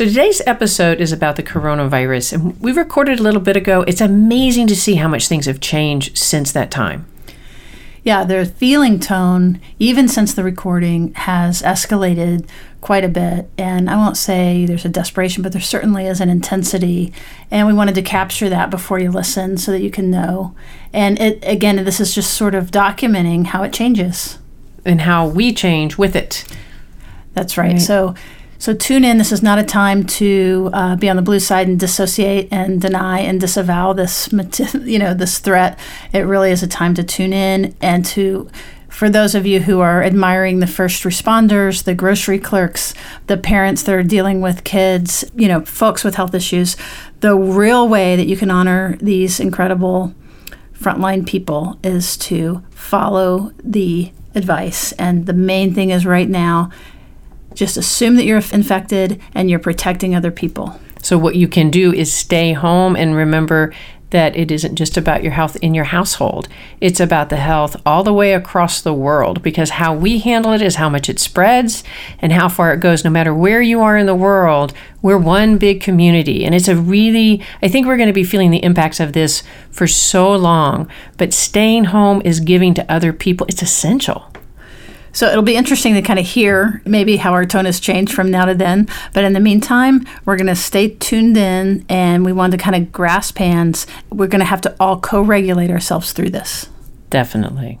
So today's episode is about the coronavirus, and we recorded a little bit ago. It's amazing to see how much things have changed since that time. Yeah, the feeling tone, even since the recording, has escalated quite a bit. And I won't say there's a desperation, but there certainly is an intensity. And we wanted to capture that before you listen so that you can know. And it again, this is just sort of documenting how it changes and how we change with it. That's right. right. So so tune in. This is not a time to uh, be on the blue side and dissociate and deny and disavow this, you know, this threat. It really is a time to tune in and to for those of you who are admiring the first responders, the grocery clerks, the parents that are dealing with kids, you know, folks with health issues, the real way that you can honor these incredible frontline people is to follow the advice. And the main thing is right now just assume that you're infected and you're protecting other people. So, what you can do is stay home and remember that it isn't just about your health in your household. It's about the health all the way across the world because how we handle it is how much it spreads and how far it goes. No matter where you are in the world, we're one big community. And it's a really, I think we're going to be feeling the impacts of this for so long. But staying home is giving to other people, it's essential. So it'll be interesting to kind of hear maybe how our tone has changed from now to then. But in the meantime, we're going to stay tuned in and we want to kind of grasp hands. We're going to have to all co regulate ourselves through this. Definitely.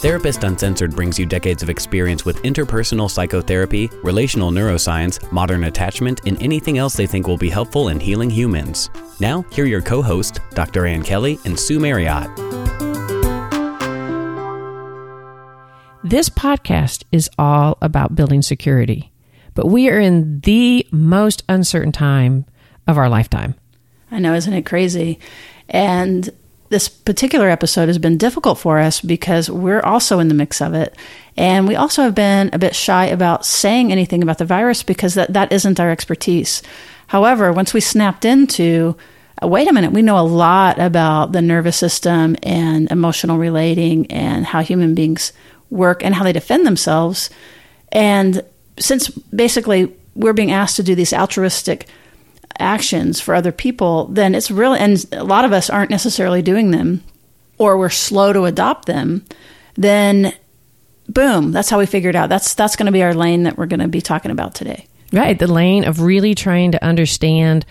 Therapist Uncensored brings you decades of experience with interpersonal psychotherapy, relational neuroscience, modern attachment, and anything else they think will be helpful in healing humans. Now, here are your co hosts, Dr. Ann Kelly and Sue Marriott. This podcast is all about building security, but we are in the most uncertain time of our lifetime. I know, isn't it crazy? And this particular episode has been difficult for us because we're also in the mix of it. And we also have been a bit shy about saying anything about the virus because that, that isn't our expertise. However, once we snapped into, uh, wait a minute, we know a lot about the nervous system and emotional relating and how human beings work and how they defend themselves. And since basically we're being asked to do these altruistic actions for other people, then it's really, and a lot of us aren't necessarily doing them or we're slow to adopt them, then boom, that's how we figured out. That's, that's going to be our lane that we're going to be talking about today. Right. The lane of really trying to understand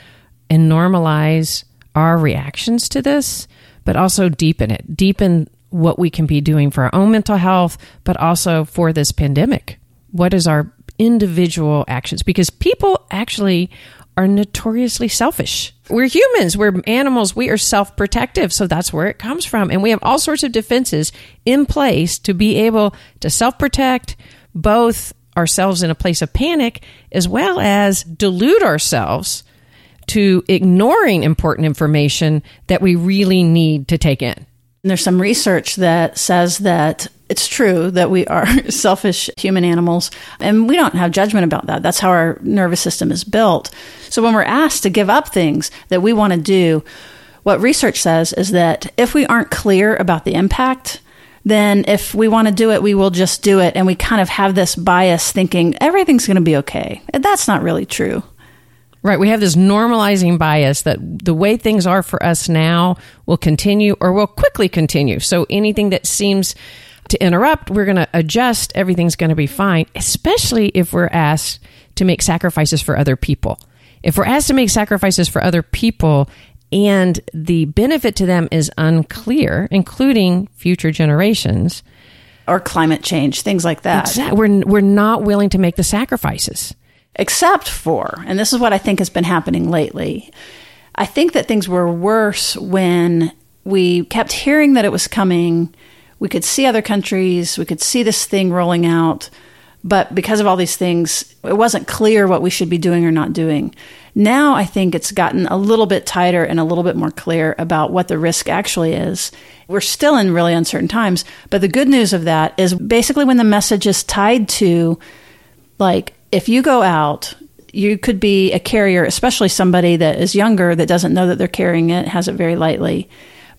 and normalize our reactions to this, but also deepen it, deepen what we can be doing for our own mental health, but also for this pandemic. What is our individual actions? Because people actually are notoriously selfish. We're humans, we're animals, we are self protective. So that's where it comes from. And we have all sorts of defenses in place to be able to self protect both ourselves in a place of panic as well as delude ourselves to ignoring important information that we really need to take in. And there's some research that says that it's true that we are selfish human animals, and we don't have judgment about that. That's how our nervous system is built. So when we're asked to give up things that we want to do, what research says is that if we aren't clear about the impact, then if we want to do it, we will just do it. And we kind of have this bias thinking everything's going to be okay. That's not really true. Right. We have this normalizing bias that the way things are for us now will continue or will quickly continue. So anything that seems to interrupt, we're going to adjust. Everything's going to be fine, especially if we're asked to make sacrifices for other people. If we're asked to make sacrifices for other people and the benefit to them is unclear, including future generations, or climate change, things like that. Exactly. We're, we're not willing to make the sacrifices except for, and this is what I think has been happening lately. I think that things were worse when we kept hearing that it was coming. We could see other countries, we could see this thing rolling out. But because of all these things, it wasn't clear what we should be doing or not doing. Now I think it's gotten a little bit tighter and a little bit more clear about what the risk actually is. We're still in really uncertain times, but the good news of that is basically when the message is tied to, like, if you go out, you could be a carrier, especially somebody that is younger that doesn't know that they're carrying it, has it very lightly,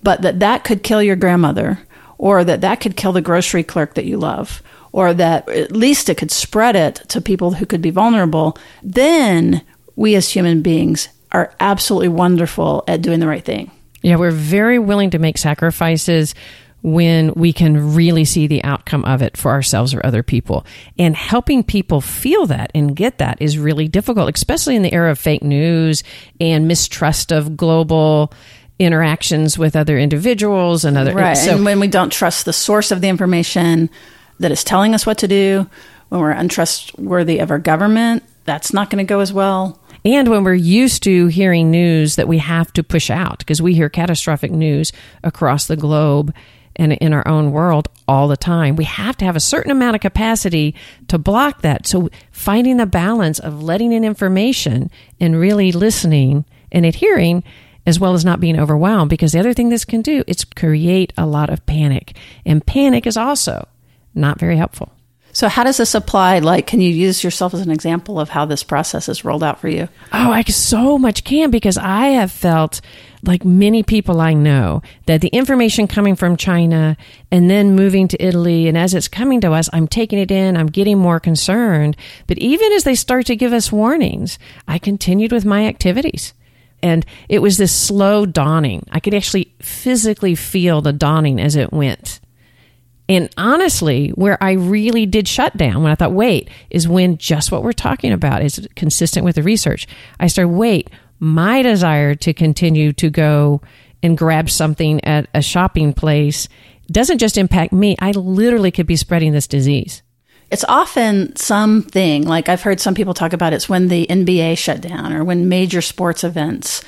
but that that could kill your grandmother or that that could kill the grocery clerk that you love or that at least it could spread it to people who could be vulnerable, then we as human beings are absolutely wonderful at doing the right thing. Yeah, we're very willing to make sacrifices when we can really see the outcome of it for ourselves or other people. And helping people feel that and get that is really difficult, especially in the era of fake news and mistrust of global interactions with other individuals and other right. So, and when we don't trust the source of the information that is telling us what to do, when we're untrustworthy of our government, that's not going to go as well. And when we're used to hearing news that we have to push out, because we hear catastrophic news across the globe and in our own world all the time, we have to have a certain amount of capacity to block that. So finding the balance of letting in information and really listening and adhering as well as not being overwhelmed because the other thing this can do is create a lot of panic and panic is also not very helpful so, how does this apply? Like, can you use yourself as an example of how this process is rolled out for you? Oh, I so much can because I have felt like many people I know that the information coming from China and then moving to Italy, and as it's coming to us, I'm taking it in, I'm getting more concerned. But even as they start to give us warnings, I continued with my activities. And it was this slow dawning. I could actually physically feel the dawning as it went. And honestly, where I really did shut down when I thought, wait, is when just what we're talking about is consistent with the research. I started, wait, my desire to continue to go and grab something at a shopping place doesn't just impact me. I literally could be spreading this disease. It's often something like I've heard some people talk about it's when the NBA shut down or when major sports events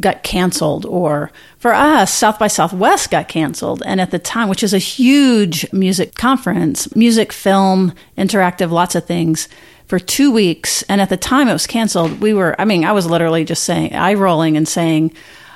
got canceled or for us south by southwest got canceled. And at the time which is a huge music conference music film interactive lots of things for two weeks. And at the time it was canceled. We were i mean i was literally just saying eye rolling and saying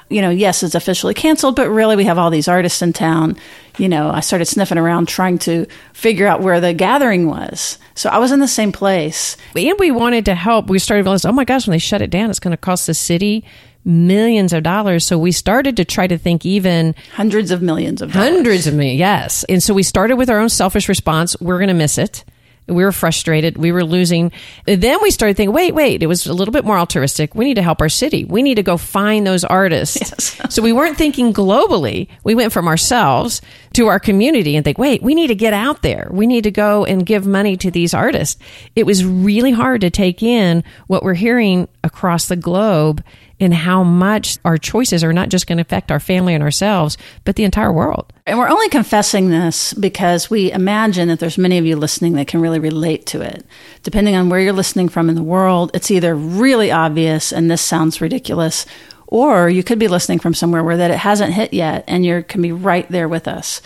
you know yes it's officially canceled but really we have all these artists in town you know i started sniffing around trying to figure out where the gathering was so i was in the same place and we wanted to help we started realizing oh my gosh when they shut it down it's going to cost the city millions of dollars. So we started to try to think even hundreds of millions of dollars. hundreds of millions. Yes. And so we started with our own selfish response. We're going to miss it. We were frustrated. We were losing. Then we started thinking, wait, wait, it was a little bit more altruistic. We need to help our city. We need to go find those artists. Yes. so we weren't thinking globally. We went from ourselves to our community and think, wait, we need to get out there. We need to go and give money to these artists. It was really hard to take in what we're hearing across the globe in how much our choices are not just going to affect our family and ourselves, but the entire world. And we're only confessing this because we imagine that there's many of you listening that can really relate to it. Depending on where you're listening from in the world, it's either really obvious and this sounds ridiculous, or you could be listening from somewhere where that it hasn't hit yet and you can be right there with us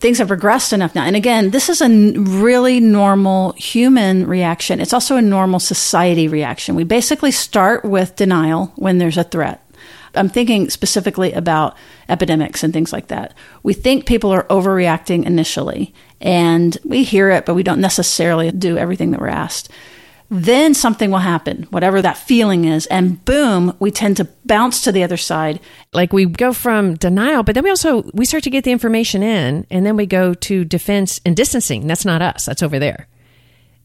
things have progressed enough now. And again, this is a really normal human reaction. It's also a normal society reaction. We basically start with denial when there's a threat. I'm thinking specifically about epidemics and things like that. We think people are overreacting initially, and we hear it, but we don't necessarily do everything that we're asked then something will happen, whatever that feeling is, and boom, we tend to bounce to the other side. Like we go from denial, but then we also we start to get the information in, and then we go to defense and distancing. That's not us. That's over there.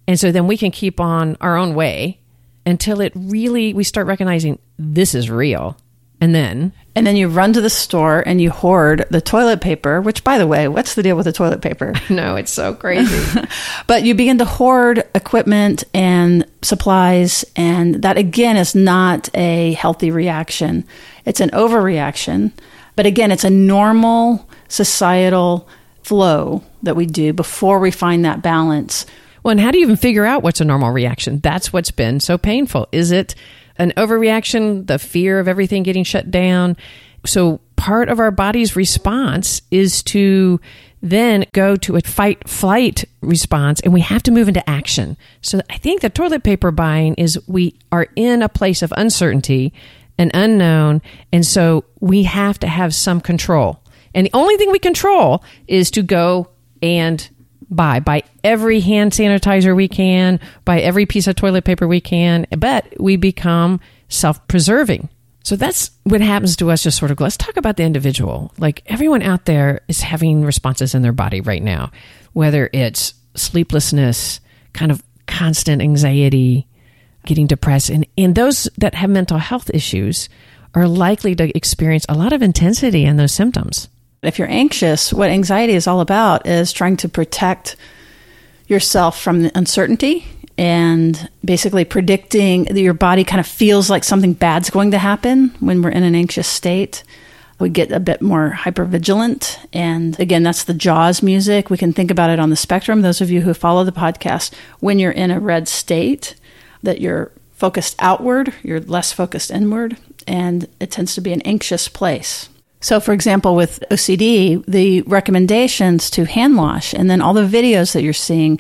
And so then we can keep on our own way until it really we start recognizing this is real. And then and then you run to the store and you hoard the toilet paper, which by the way, what's the deal with the toilet paper? no, it's so crazy. but you begin to hoard equipment and supplies and that again is not a healthy reaction. It's an overreaction. But again, it's a normal societal flow that we do before we find that balance. Well, and how do you even figure out what's a normal reaction? That's what's been so painful. Is it an overreaction, the fear of everything getting shut down. So part of our body's response is to then go to a fight flight response and we have to move into action. So I think the toilet paper buying is we are in a place of uncertainty and unknown. And so we have to have some control. And the only thing we control is to go and buy, buy every hand sanitizer we can, buy every piece of toilet paper we can, but we become self preserving. So that's what happens to us. Just sort of, let's talk about the individual. Like everyone out there is having responses in their body right now, whether it's sleeplessness, kind of constant anxiety, getting depressed. And, and those that have mental health issues are likely to experience a lot of intensity in those symptoms. If you're anxious, what anxiety is all about is trying to protect yourself from the uncertainty and basically predicting that your body kind of feels like something bad's going to happen when we're in an anxious state. We get a bit more hypervigilant. And again, that's the JAWS music. We can think about it on the spectrum. Those of you who follow the podcast, when you're in a red state, that you're focused outward, you're less focused inward, and it tends to be an anxious place. So, for example, with OCD, the recommendations to hand wash and then all the videos that you're seeing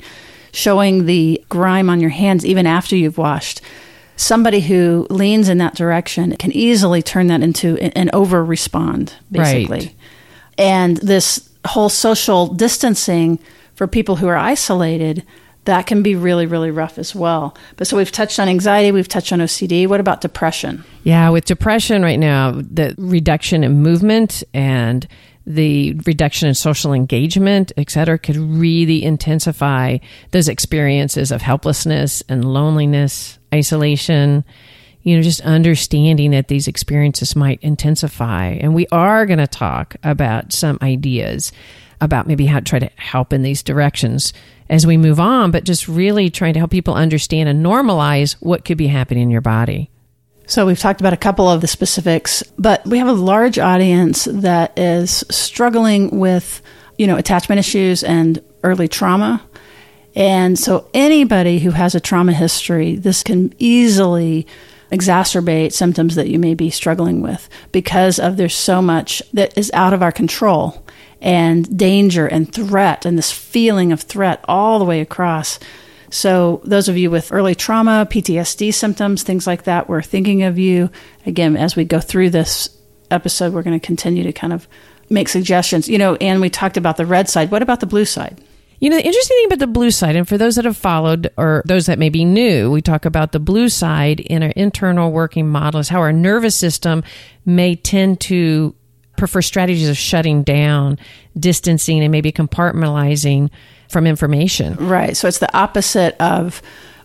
showing the grime on your hands even after you've washed. Somebody who leans in that direction can easily turn that into an over respond, basically. Right. And this whole social distancing for people who are isolated, that can be really, really rough as well. But so we've touched on anxiety, we've touched on OCD. What about depression? Yeah, with depression right now, the reduction in movement and the reduction in social engagement, et cetera, could really intensify those experiences of helplessness and loneliness, isolation, you know, just understanding that these experiences might intensify. And we are going to talk about some ideas about maybe how to try to help in these directions as we move on, but just really trying to help people understand and normalize what could be happening in your body. So we've talked about a couple of the specifics, but we have a large audience that is struggling with, you know, attachment issues and early trauma. And so anybody who has a trauma history, this can easily exacerbate symptoms that you may be struggling with because of there's so much that is out of our control and danger and threat and this feeling of threat all the way across so, those of you with early trauma, PTSD symptoms, things like that, we're thinking of you. Again, as we go through this episode, we're going to continue to kind of make suggestions. You know, and we talked about the red side. What about the blue side? You know, the interesting thing about the blue side, and for those that have followed or those that may be new, we talk about the blue side in our internal working model is how our nervous system may tend to prefer strategies of shutting down, distancing, and maybe compartmentalizing from information. Right. So it's the opposite of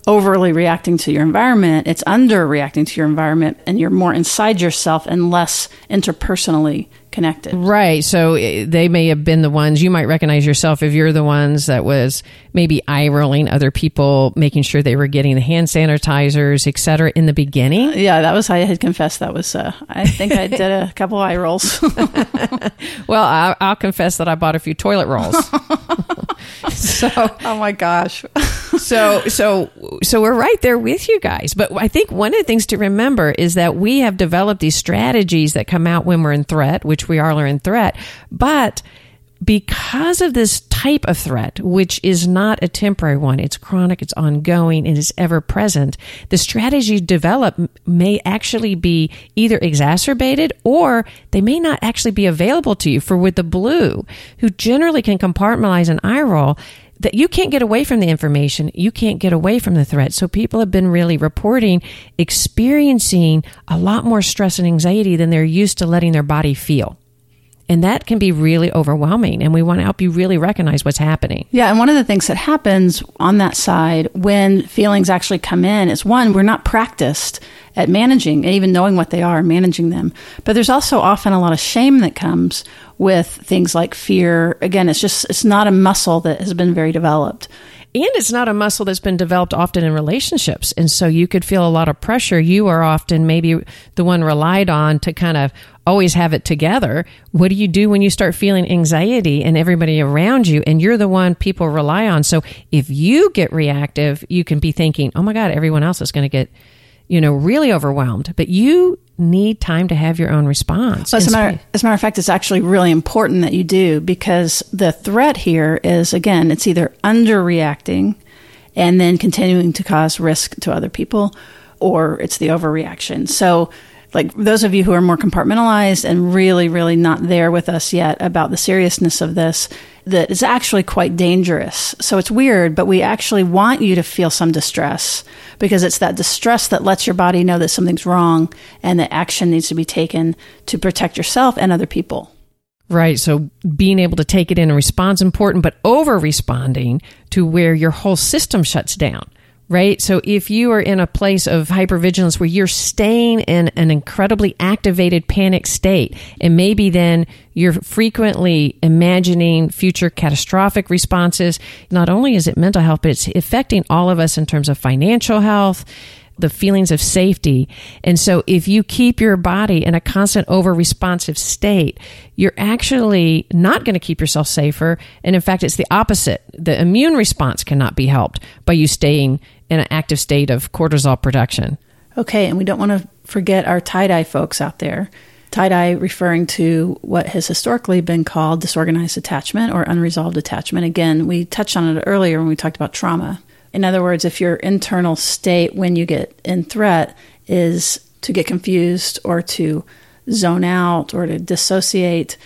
overly reacting to your environment, it's under reacting to your environment, and you're more inside yourself and less interpersonally connected. Right. So eh, they may have been the ones you might recognize yourself if you're the ones that was maybe eye rolling other people, making sure they were getting the hand sanitizers, et cetera, in the beginning. Yeah, that was I had confessed that was. Uh, I think I did a couple eye rolls. well, I'll, I'll confess that I bought a few toilet rolls. so, oh my gosh. so so so we're right there with you guys. But I think one of the things to remember is that we have developed these strategies that come out when we're in threat, which we are in threat. But because of this type of threat, which is not a temporary one, it's chronic, it's ongoing, it is ever present, the strategies developed may actually be either exacerbated or they may not actually be available to you. For with the blue, who generally can compartmentalize an eye roll, that you can't get away from the information, you can't get away from the threat. So people have been really reporting experiencing a lot more stress and anxiety than they're used to letting their body feel. And that can be really overwhelming. And we want to help you really recognize what's happening. Yeah. And one of the things that happens on that side when feelings actually come in is one, we're not practiced at managing and even knowing what they are and managing them. But there's also often a lot of shame that comes with things like fear. Again, it's just, it's not a muscle that has been very developed. And it's not a muscle that's been developed often in relationships. And so you could feel a lot of pressure. You are often maybe the one relied on to kind of always have it together. What do you do when you start feeling anxiety and everybody around you and you're the one people rely on? So if you get reactive, you can be thinking, oh my God, everyone else is going to get, you know, really overwhelmed. But you need time to have your own response. As a, matter, as a matter of fact, it's actually really important that you do because the threat here is again, it's either underreacting and then continuing to cause risk to other people, or it's the overreaction. So, like those of you who are more compartmentalized and really, really not there with us yet about the seriousness of this, that is actually quite dangerous. So it's weird, but we actually want you to feel some distress because it's that distress that lets your body know that something's wrong and that action needs to be taken to protect yourself and other people. Right. So being able to take it in and respond is important, but over responding to where your whole system shuts down. Right. So if you are in a place of hypervigilance where you're staying in an incredibly activated panic state, and maybe then you're frequently imagining future catastrophic responses, not only is it mental health, but it's affecting all of us in terms of financial health, the feelings of safety. And so if you keep your body in a constant over responsive state, you're actually not going to keep yourself safer. And in fact, it's the opposite. The immune response cannot be helped by you staying in an active state of cortisol production. Okay, and we don't want to forget our tie dye folks out there. Tie dye referring to what has historically been called disorganized attachment or unresolved attachment. Again, we touched on it earlier when we talked about trauma. In other words, if your internal state when you get in threat is to get confused or to zone out or to dissociate,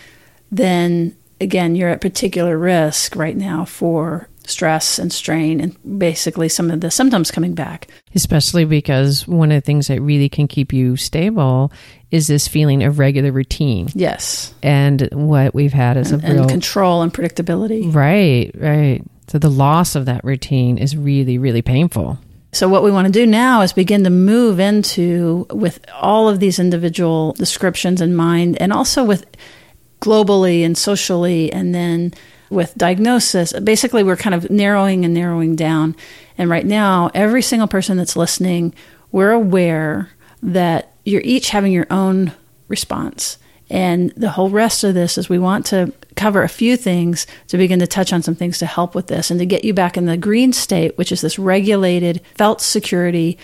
then again, you're at particular risk right now for stress and strain and basically some of the symptoms coming back. Especially because one of the things that really can keep you stable is this feeling of regular routine. Yes. And what we've had is and, a real and control and predictability. Right, right. So the loss of that routine is really, really painful. So, what we want to do now is begin to move into, with all of these individual descriptions in mind, and also with globally and socially, and then with diagnosis. Basically, we're kind of narrowing and narrowing down. And right now, every single person that's listening, we're aware that you're each having your own response. And the whole rest of this is we want to cover a few things to begin to touch on some things to help with this and to get you back in the green state, which is this regulated, felt security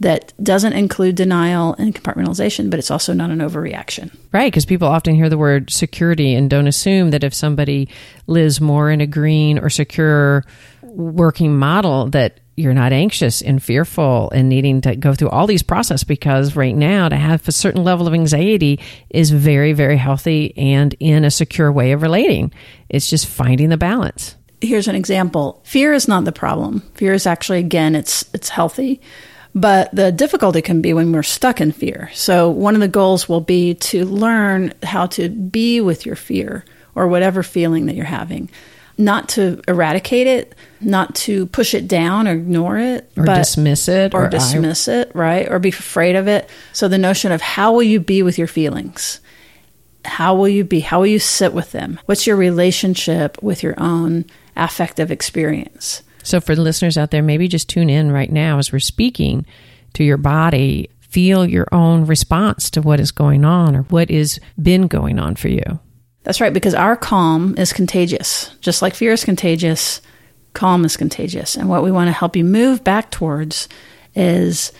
that doesn't include denial and compartmentalization, but it's also not an overreaction. Right, because people often hear the word security and don't assume that if somebody lives more in a green or secure working model that you're not anxious and fearful and needing to go through all these processes because right now to have a certain level of anxiety is very very healthy and in a secure way of relating. It's just finding the balance. Here's an example. Fear is not the problem. Fear is actually again it's it's healthy but the difficulty can be when we're stuck in fear so one of the goals will be to learn how to be with your fear or whatever feeling that you're having not to eradicate it, not to push it down or ignore it, or but, dismiss it, or, or dismiss I, it, right? Or be afraid of it. So the notion of how will you be with your feelings? How will you be? How will you sit with them? What's your relationship with your own affective experience? So for the listeners out there, maybe just tune in right now as we're speaking to your body. Feel your own response to what is going on or what has been going on for you. That's right, because our calm is contagious. Just like fear is contagious, calm is contagious. And what we want to help you move back towards is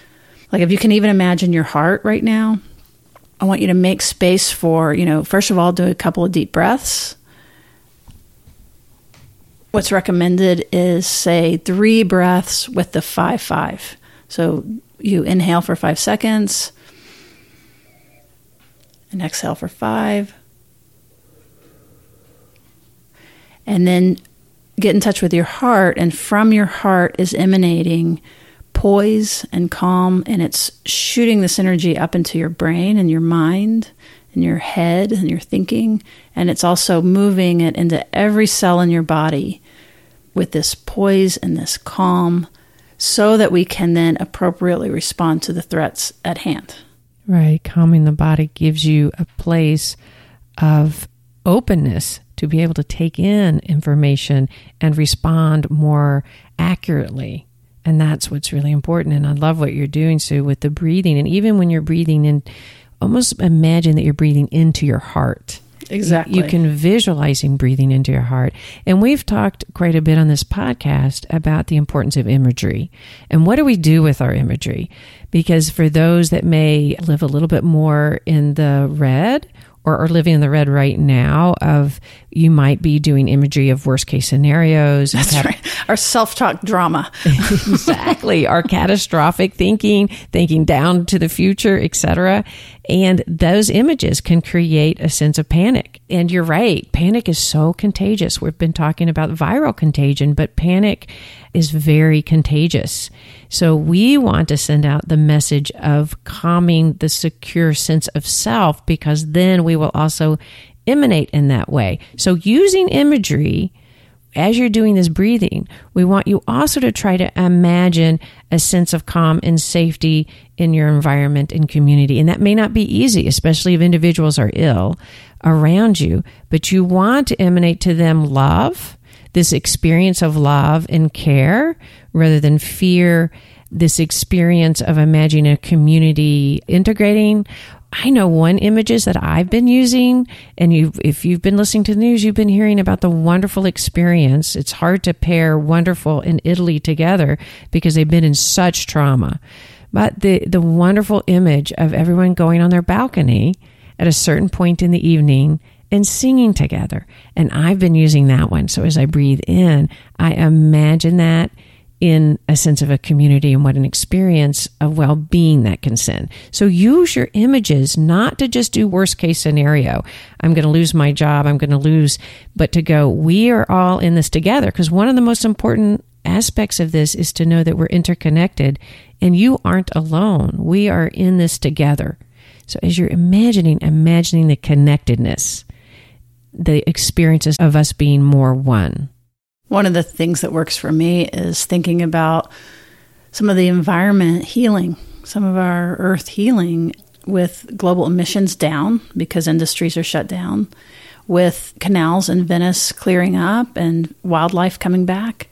like if you can even imagine your heart right now, I want you to make space for, you know, first of all, do a couple of deep breaths. What's recommended is say three breaths with the five five. So you inhale for five seconds and exhale for five and then get in touch with your heart and from your heart is emanating poise and calm and it's shooting this energy up into your brain and your mind and your head and your thinking and it's also moving it into every cell in your body with this poise and this calm so that we can then appropriately respond to the threats at hand. Right, calming the body gives you a place of openness to be able to take in information and respond more accurately. And that's what's really important. And I love what you're doing, Sue, with the breathing. And even when you're breathing in, almost imagine that you're breathing into your heart. Exactly. You can visualizing breathing into your heart. And we've talked quite a bit on this podcast about the importance of imagery and what do we do with our imagery? Because for those that may live a little bit more in the red or are living in the red right now of you might be doing imagery of worst case scenarios. That's have- right. Our self talk drama. exactly. Our catastrophic thinking, thinking down to the future, etc. And those images can create a sense of panic. And you're right. Panic is so contagious. We've been talking about viral contagion, but panic is very contagious. So we want to send out the message of calming the secure sense of self because then we will also emanate in that way. So using imagery as you're doing this breathing, we want you also to try to imagine a sense of calm and safety in your environment and community. And that may not be easy, especially if individuals are ill around you, but you want to emanate to them love, this experience of love and care rather than fear, this experience of imagining a community integrating I know one images that I've been using, and you, if you've been listening to the news, you've been hearing about the wonderful experience. It's hard to pair wonderful and Italy together because they've been in such trauma. But the the wonderful image of everyone going on their balcony at a certain point in the evening and singing together, and I've been using that one. So as I breathe in, I imagine that in a sense of a community and what an experience of well being that can send. So use your images not to just do worst case scenario. I'm going to lose my job. I'm going to lose, but to go, we are all in this together. Because one of the most important aspects of this is to know that we're interconnected and you aren't alone. We are in this together. So as you're imagining, imagining the connectedness, the experiences of us being more one. One of the things that works for me is thinking about some of the environment healing, some of our earth healing with global emissions down because industries are shut down, with canals in Venice clearing up and wildlife coming back.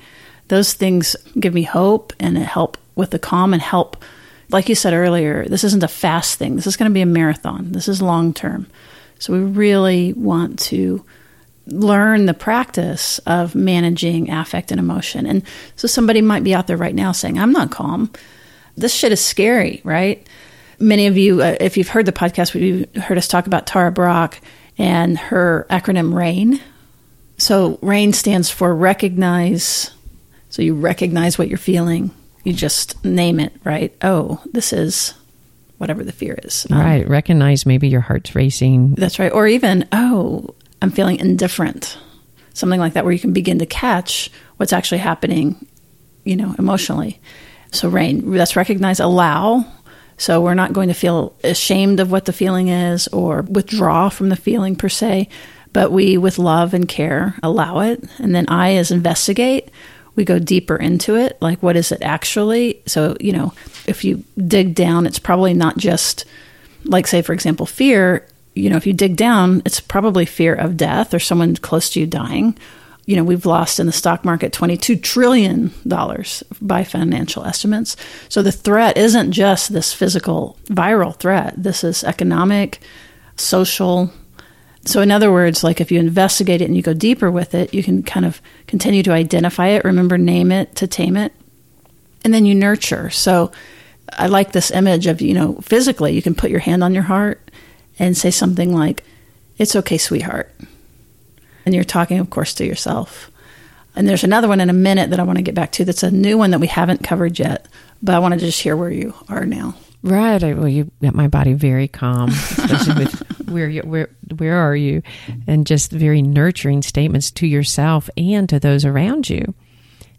Those things give me hope and help with the calm and help. Like you said earlier, this isn't a fast thing. This is going to be a marathon. This is long term. So we really want to learn the practice of managing affect and emotion. And so somebody might be out there right now saying, I'm not calm. This shit is scary, right? Many of you, uh, if you've heard the podcast, you've heard us talk about Tara Brach and her acronym RAIN. So RAIN stands for recognize. So you recognize what you're feeling. You just name it, right? Oh, this is whatever the fear is. Um, right. Recognize maybe your heart's racing. That's right. Or even, oh, I'm feeling indifferent. Something like that, where you can begin to catch what's actually happening, you know, emotionally. So, rain, that's recognize, allow. So, we're not going to feel ashamed of what the feeling is or withdraw from the feeling per se, but we, with love and care, allow it. And then I, as investigate, we go deeper into it. Like, what is it actually? So, you know, if you dig down, it's probably not just, like, say, for example, fear you know, if you dig down, it's probably fear of death or someone close to you dying. You know, we've lost in the stock market $22 trillion by financial estimates. So the threat isn't just this physical viral threat, this is economic, social. So, in other words, like if you investigate it and you go deeper with it, you can kind of continue to identify it, remember, name it to tame it, and then you nurture. So, I like this image of, you know, physically, you can put your hand on your heart and say something like, It's okay, sweetheart. And you're talking, of course, to yourself. And there's another one in a minute that I want to get back to that's a new one that we haven't covered yet, but I want to just hear where you are now. Right. I, well, you got my body very calm, especially with where you, where where are you, and just very nurturing statements to yourself and to those around you,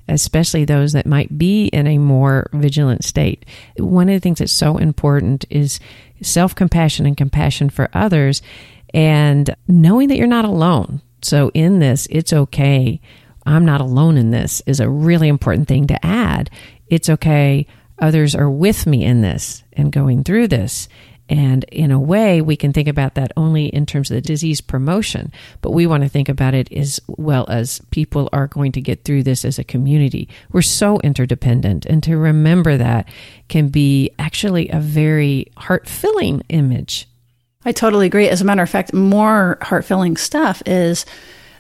especially those that might be in a more vigilant state. One of the things that's so important is self compassion and compassion for others, and knowing that you're not alone. So, in this, it's okay. I'm not alone in this is a really important thing to add. It's okay. Others are with me in this and going through this. And in a way, we can think about that only in terms of the disease promotion, but we want to think about it as well as people are going to get through this as a community. We're so interdependent, and to remember that can be actually a very heart filling image. I totally agree. As a matter of fact, more heart filling stuff is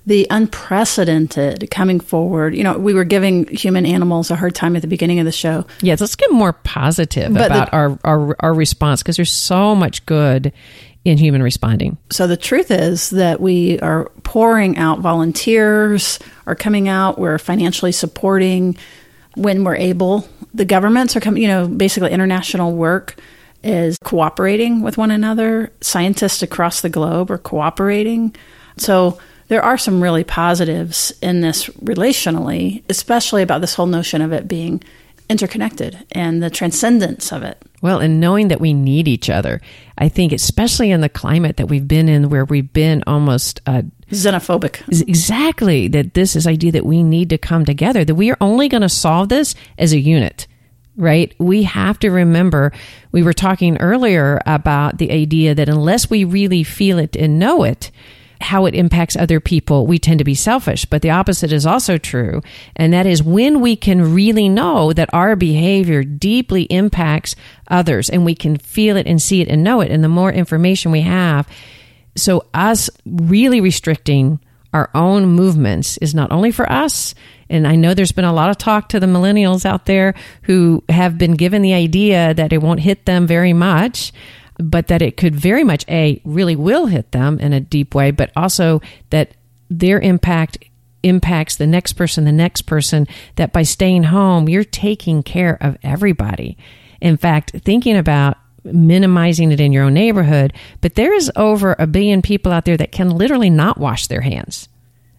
the unprecedented coming forward. You know, we were giving human animals a hard time at the beginning of the show. Yes, let's get more positive But about the- our, our, our response because there's so much good in human responding. So the truth is that we are pouring out volunteers are coming out. We're financially supporting when we're able. The governments are coming, you know, basically international work is cooperating with one another. Scientists across the globe are cooperating. So there are some really positives in this relationally, especially about this whole notion of it being interconnected and the transcendence of it. Well, and knowing that we need each other. I think, especially in the climate that we've been in, where we've been almost uh, Xenophobic. exactly that this is idea that we need to come together, that we are only going to solve this as a unit. Right? We have to remember, we were talking earlier about the idea that unless we really feel it and know it, how it impacts other people, we tend to be selfish. But the opposite is also true. And that is when we can really know that our behavior deeply impacts others and we can feel it and see it and know it. And the more information we have, so us really restricting our own movements is not only for us and i know there's been a lot of talk to the millennials out there who have been given the idea that it won't hit them very much but that it could very much a really will hit them in a deep way but also that their impact impacts the next person the next person that by staying home you're taking care of everybody in fact thinking about minimizing it in your own neighborhood, but there is over a billion people out there that can literally not wash their hands.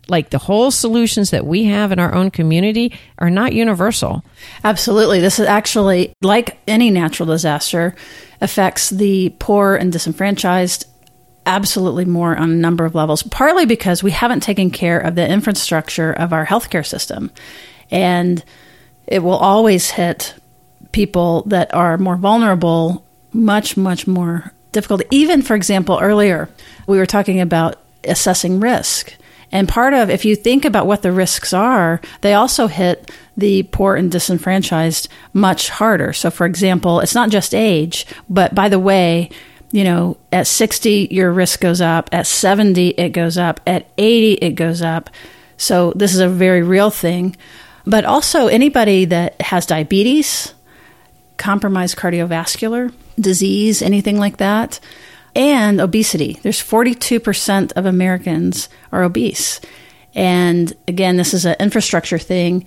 Like the whole solutions that we have in our own community are not universal. Absolutely. This is actually, like any natural disaster, affects the poor and disenfranchised absolutely more on a number of levels, partly because we haven't taken care of the infrastructure of our healthcare system. And it will always hit people that are more vulnerable much, much more difficult. Even, for example, earlier we were talking about assessing risk. And part of, if you think about what the risks are, they also hit the poor and disenfranchised much harder. So, for example, it's not just age, but by the way, you know, at 60, your risk goes up. At 70, it goes up. At 80, it goes up. So, this is a very real thing. But also, anybody that has diabetes, compromised cardiovascular disease, anything like that, and obesity. There's 42% of Americans are obese. And again, this is an infrastructure thing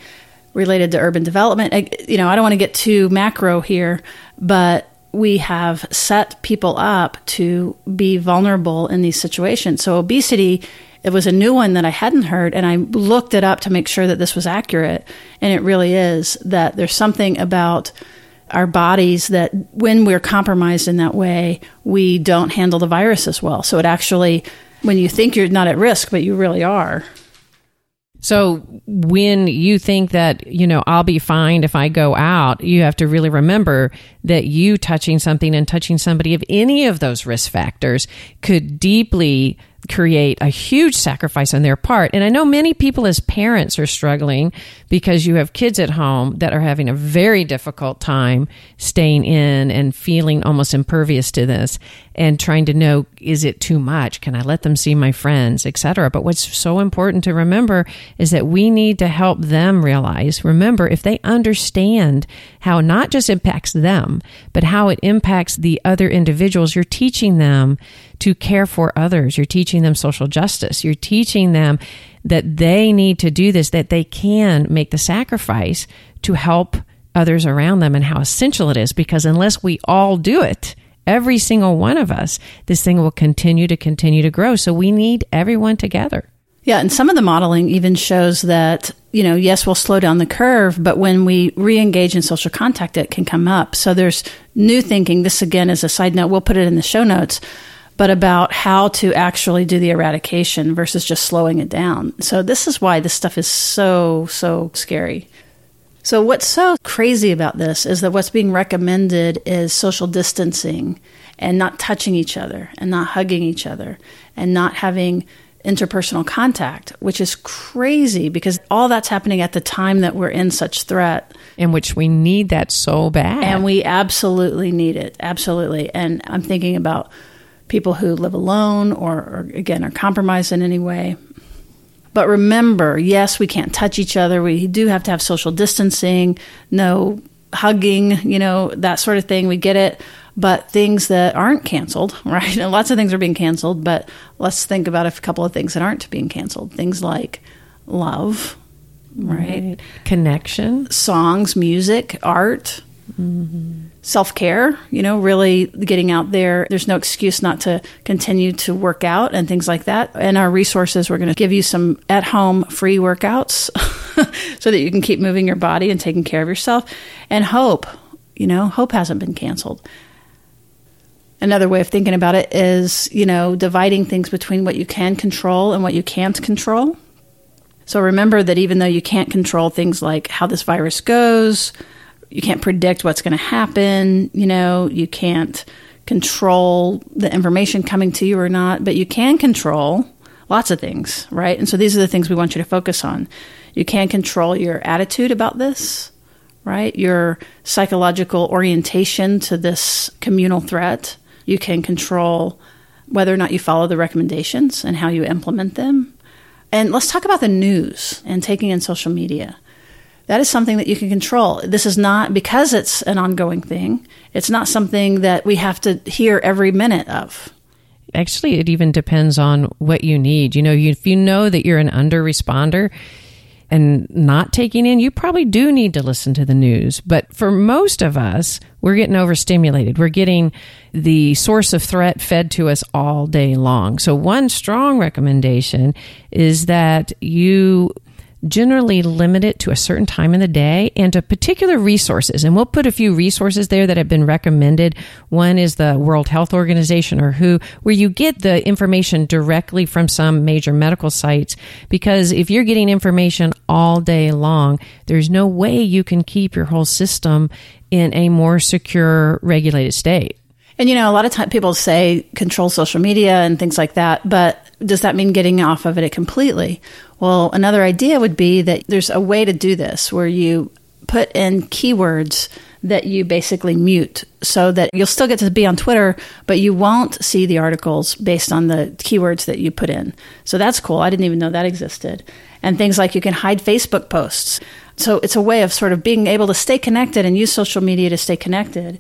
related to urban development. I- You know, I don't want to get too macro here, but we have set people up to be vulnerable in these situations. So obesity it was a new one that I hadn't heard, and I looked it up to make sure that this was accurate. And it really is that there's something about our bodies that when we're compromised in that way, we don't handle the virus as well. So it actually, when you think you're not at risk, but you really are. So when you think that, you know, I'll be fine if I go out, you have to really remember that you touching something and touching somebody of any of those risk factors could deeply create a huge sacrifice on their part. And I know many people as parents are struggling because you have kids at home that are having a very difficult time staying in and feeling almost impervious to this and trying to know is it too much? Can I let them see my friends, etc. But what's so important to remember is that we need to help them realize, remember if they understand how not just impacts them, but how it impacts the other individuals, you're teaching them to care for others. You're teaching them social justice. You're teaching them that they need to do this, that they can make the sacrifice to help others around them and how essential it is. Because unless we all do it, every single one of us, this thing will continue to continue to grow. So we need everyone together. Yeah, and some of the modeling even shows that, you know, yes, we'll slow down the curve, but when we re engage in social contact, it can come up. So there's new thinking. This, again, is a side note. We'll put it in the show notes, but about how to actually do the eradication versus just slowing it down. So this is why this stuff is so, so scary. So, what's so crazy about this is that what's being recommended is social distancing and not touching each other and not hugging each other and not having interpersonal contact, which is crazy because all that's happening at the time that we're in such threat. In which we need that so bad. And we absolutely need it. Absolutely. And I'm thinking about people who live alone or, or again are compromised in any way. But remember, yes, we can't touch each other. We do have to have social distancing, no hugging, you know, that sort of thing. We get it. But things that aren't canceled, right? And lots of things are being canceled, but let's think about a couple of things that aren't being canceled. Things like love, right? right. Connection, songs, music, art. Mm-hmm self care, you know, really getting out there. There's no excuse not to continue to work out and things like that. And our resources, we're going to give you some at home free workouts so that you can keep moving your body and taking care of yourself. And hope, you know, hope hasn't been canceled. Another way of thinking about it is, you know, dividing things between what you can control and what you can't control. So remember that even though you can't control things like how this virus goes, you can't predict what's going to happen. You know, you can't control the information coming to you or not, but you can control lots of things, right? And so these are the things we want you to focus on. You can control your attitude about this, right? Your psychological orientation to this communal threat. You can control whether or not you follow the recommendations and how you implement them. And let's talk about the news and taking in social media that is something that you can control. This is not because it's an ongoing thing. It's not something that we have to hear every minute of. Actually, it even depends on what you need. You know, if you know that you're an under responder and not taking in, you probably do need to listen to the news. But for most of us, we're getting overstimulated. We're getting the source of threat fed to us all day long. So, one strong recommendation is that you generally limit it to a certain time in the day and to particular resources. And we'll put a few resources there that have been recommended. One is the World Health Organization or WHO, where you get the information directly from some major medical sites. Because if you're getting information all day long, there's no way you can keep your whole system in a more secure, regulated state. And you know, a lot of times people say control social media and things like that, but does that mean getting off of it completely? Well, another idea would be that there's a way to do this where you put in keywords that you basically mute so that you'll still get to be on Twitter, but you won't see the articles based on the keywords that you put in. So that's cool. I didn't even know that existed. And things like you can hide Facebook posts. So it's a way of sort of being able to stay connected and use social media to stay connected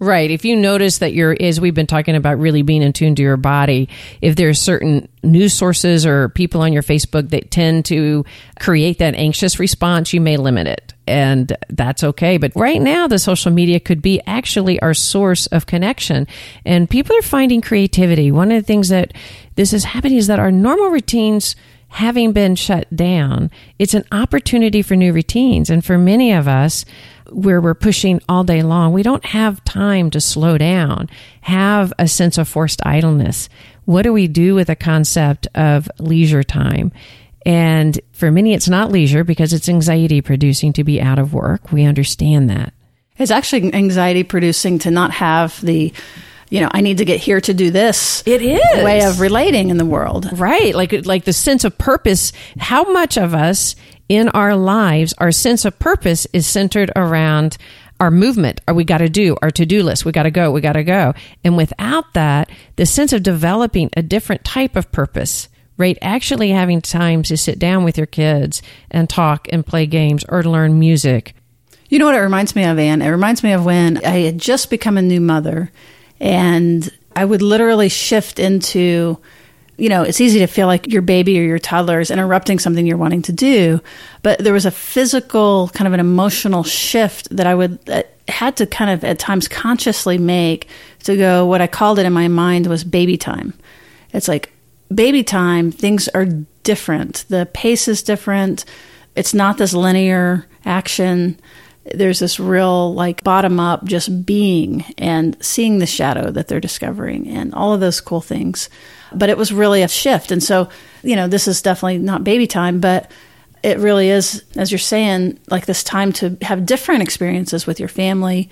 Right. If you notice that you're, as we've been talking about, really being in tune to your body, if there's certain news sources or people on your Facebook that tend to create that anxious response, you may limit it. And that's okay. But right now, the social media could be actually our source of connection. And people are finding creativity. One of the things that this is happening is that our normal routines having been shut down, it's an opportunity for new routines. And for many of us, where we're pushing all day long, we don't have time to slow down, have a sense of forced idleness. What do we do with the concept of leisure time? And for many, it's not leisure because it's anxiety producing to be out of work. We understand that. It's actually anxiety producing to not have the you know, I need to get here to do this. It is way of relating in the world, right? Like, like the sense of purpose. How much of us in our lives, our sense of purpose is centered around our movement, or we got to do, our to do list, we got to go, we got to go. And without that, the sense of developing a different type of purpose, right? Actually having time to sit down with your kids and talk and play games or to learn music. You know what it reminds me of, Ann? It reminds me of when I had just become a new mother and I would literally shift into you know, it's easy to feel like your baby or your toddler is interrupting something you're wanting to do. But there was a physical, kind of an emotional shift that I would, had to kind of at times consciously make to go, what I called it in my mind was baby time. It's like baby time, things are different. The pace is different. It's not this linear action there's this real like bottom up just being and seeing the shadow that they're discovering and all of those cool things but it was really a shift. And so, you know, this is definitely not baby time, but it really is, as you're saying, like this time to have different experiences with your family,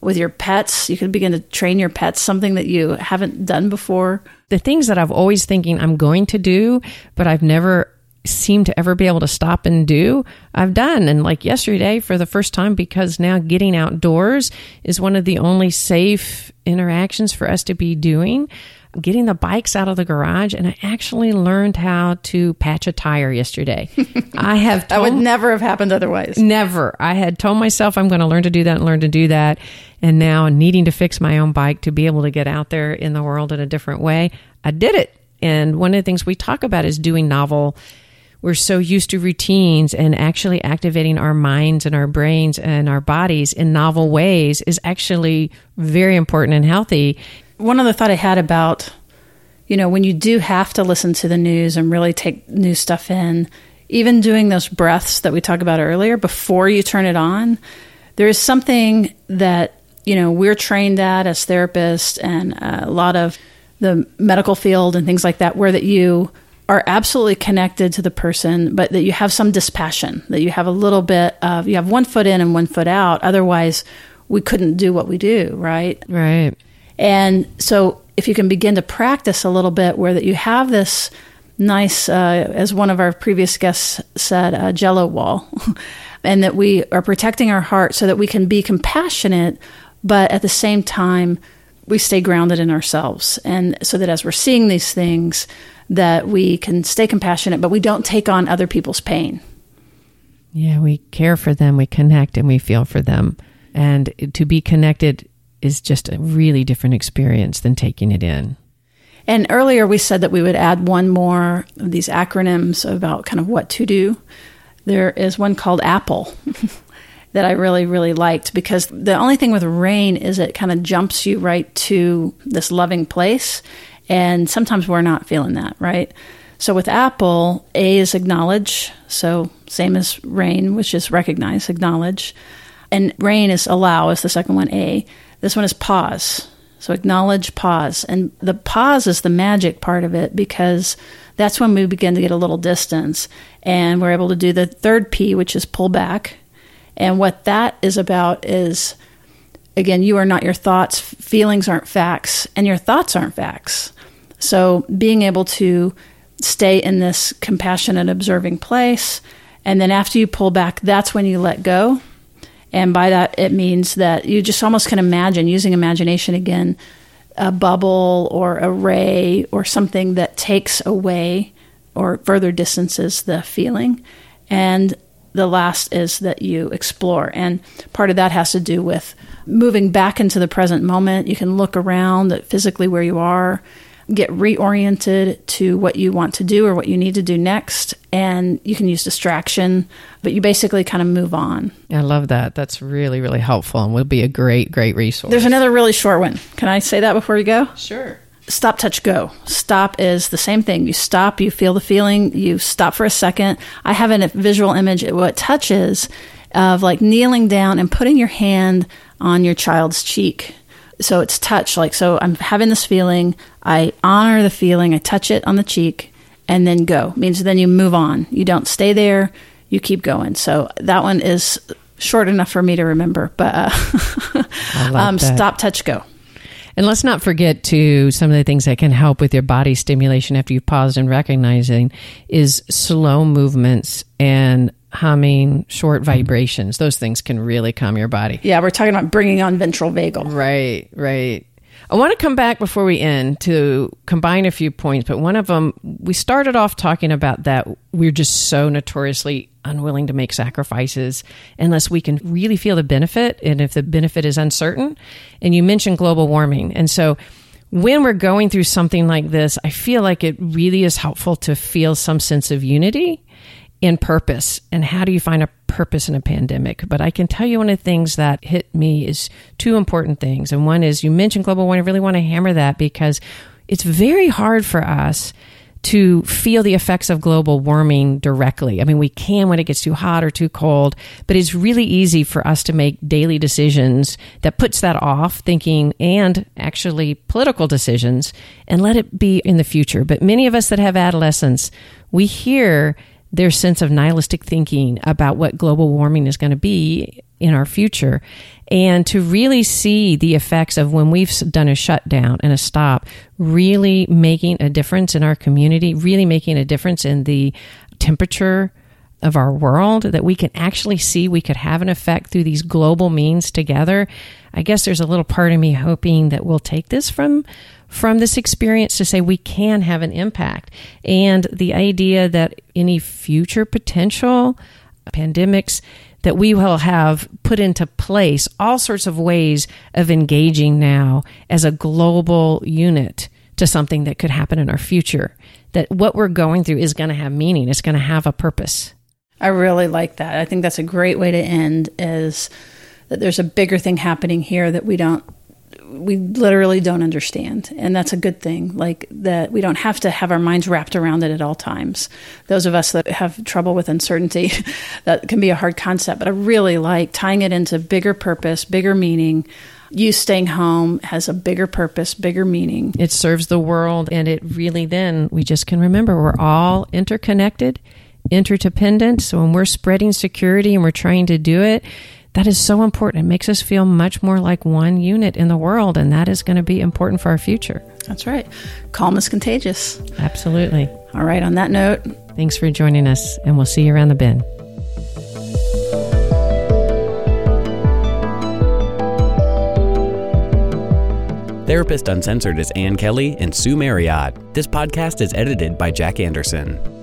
with your pets. You can begin to train your pets, something that you haven't done before. The things that I've always thinking I'm going to do, but I've never seem to ever be able to stop and do, I've done. And like yesterday, for the first time, because now getting outdoors is one of the only safe interactions for us to be doing getting the bikes out of the garage and I actually learned how to patch a tire yesterday. I have that would never have happened otherwise. Never. I had told myself I'm going to learn to do that and learn to do that. And now needing to fix my own bike to be able to get out there in the world in a different way, I did it. And one of the things we talk about is doing novel we're so used to routines and actually activating our minds and our brains and our bodies in novel ways is actually very important and healthy. One other thought I had about, you know, when you do have to listen to the news and really take new stuff in, even doing those breaths that we talked about earlier before you turn it on, there is something that, you know, we're trained at as therapists and a lot of the medical field and things like that, where that you are absolutely connected to the person, but that you have some dispassion, that you have a little bit of, you have one foot in and one foot out. Otherwise, we couldn't do what we do, right? Right. And so if you can begin to practice a little bit where that you have this nice, uh, as one of our previous guests said, a jello wall, and that we are protecting our heart so that we can be compassionate, but at the same time, we stay grounded in ourselves. And so that as we're seeing these things, that we can stay compassionate, but we don't take on other people's pain. Yeah, we care for them, we connect, and we feel for them. And to be connected is just a really different experience than taking it in. And earlier we said that we would add one more of these acronyms about kind of what to do. There is one called Apple that I really, really liked because the only thing with rain is it kind of jumps you right to this loving place. And sometimes we're not feeling that, right? So with Apple, A is acknowledge. So same as rain, which is recognize, acknowledge. And rain is allow is the second one, A. This one is pause. So acknowledge, pause. And the pause is the magic part of it because that's when we begin to get a little distance and we're able to do the third P, which is pull back. And what that is about is again, you are not your thoughts, feelings aren't facts, and your thoughts aren't facts. So being able to stay in this compassionate, observing place. And then after you pull back, that's when you let go and by that, it means that you just almost can imagine, using imagination again, a bubble or a ray or something that takes away or further distances the feeling. And the last is that you explore. And part of that has to do with moving back into the present moment. You can look around at physically where you are get reoriented to what you want to do or what you need to do next. And you can use distraction, but you basically kind of move on. I love that. That's really, really helpful and will be a great, great resource. There's another really short one. Can I say that before you go? Sure. Stop, touch, go. Stop is the same thing. You stop, you feel the feeling, you stop for a second. I have a visual image. Of what touch is of like kneeling down and putting your hand on your child's cheek. So it's touch like so i'm having this feeling. I honor the feeling. I touch it on the cheek and then go. Means then you move on. You don't stay there. You keep going. So that one is short enough for me to remember but uh, um, stop touch go and let's not forget to some of the things that can help with your body stimulation after you've paused and recognizing is slow movements and humming, short vibrations. Those things can really calm your body. Yeah, we're talking about bringing on ventral vagal. Right, right. I want to come back before we end to combine a few points, but one of them, we started off talking about that we're just so notoriously unwilling to make sacrifices unless we can really feel the benefit and if the benefit is uncertain. And you mentioned global warming. And so when we're going through something like this, I feel like it really is helpful to feel some sense of unity and purpose and how do you find a purpose in a pandemic but i can tell you one of the things that hit me is two important things and one is you mentioned global warming i really want to hammer that because it's very hard for us to feel the effects of global warming directly. I mean, we can when it gets too hot or too cold, but it's really easy for us to make daily decisions that puts that off thinking and actually political decisions and let it be in the future. But many of us that have adolescents, we hear their sense of nihilistic thinking about what global warming is going to be in our future and to really see the effects of when we've done a shutdown and a stop really making a difference in our community really making a difference in the temperature of our world that we can actually see we could have an effect through these global means together. I guess there's a little part of me hoping that we'll take this from from this experience to say we can have an impact. And the idea that any future potential pandemics that we will have put into place all sorts of ways of engaging now as a global unit to something that could happen in our future. That what we're going through is going to have meaning, it's going to have a purpose. I really like that. I think that's a great way to end is that there's a bigger thing happening here that we don't we literally don't understand. And that's a good thing like that we don't have to have our minds wrapped around it at all times. Those of us that have trouble with uncertainty that can be a hard concept. But i really like tying it into bigger purpose bigger meaning. You staying home has a bigger purpose bigger meaning. It serves the world and it really then we just can remember we're all interconnected interdependent. So when we're spreading security and we're trying to do it that is so important. It makes us feel much more like one unit in the world, and that is going to be important for our future. That's right. Calm is contagious. Absolutely. All right, on that note, thanks for joining us, and we'll see you around the bend. Therapist Uncensored is Ann Kelly and Sue Marriott. This podcast is edited by Jack Anderson.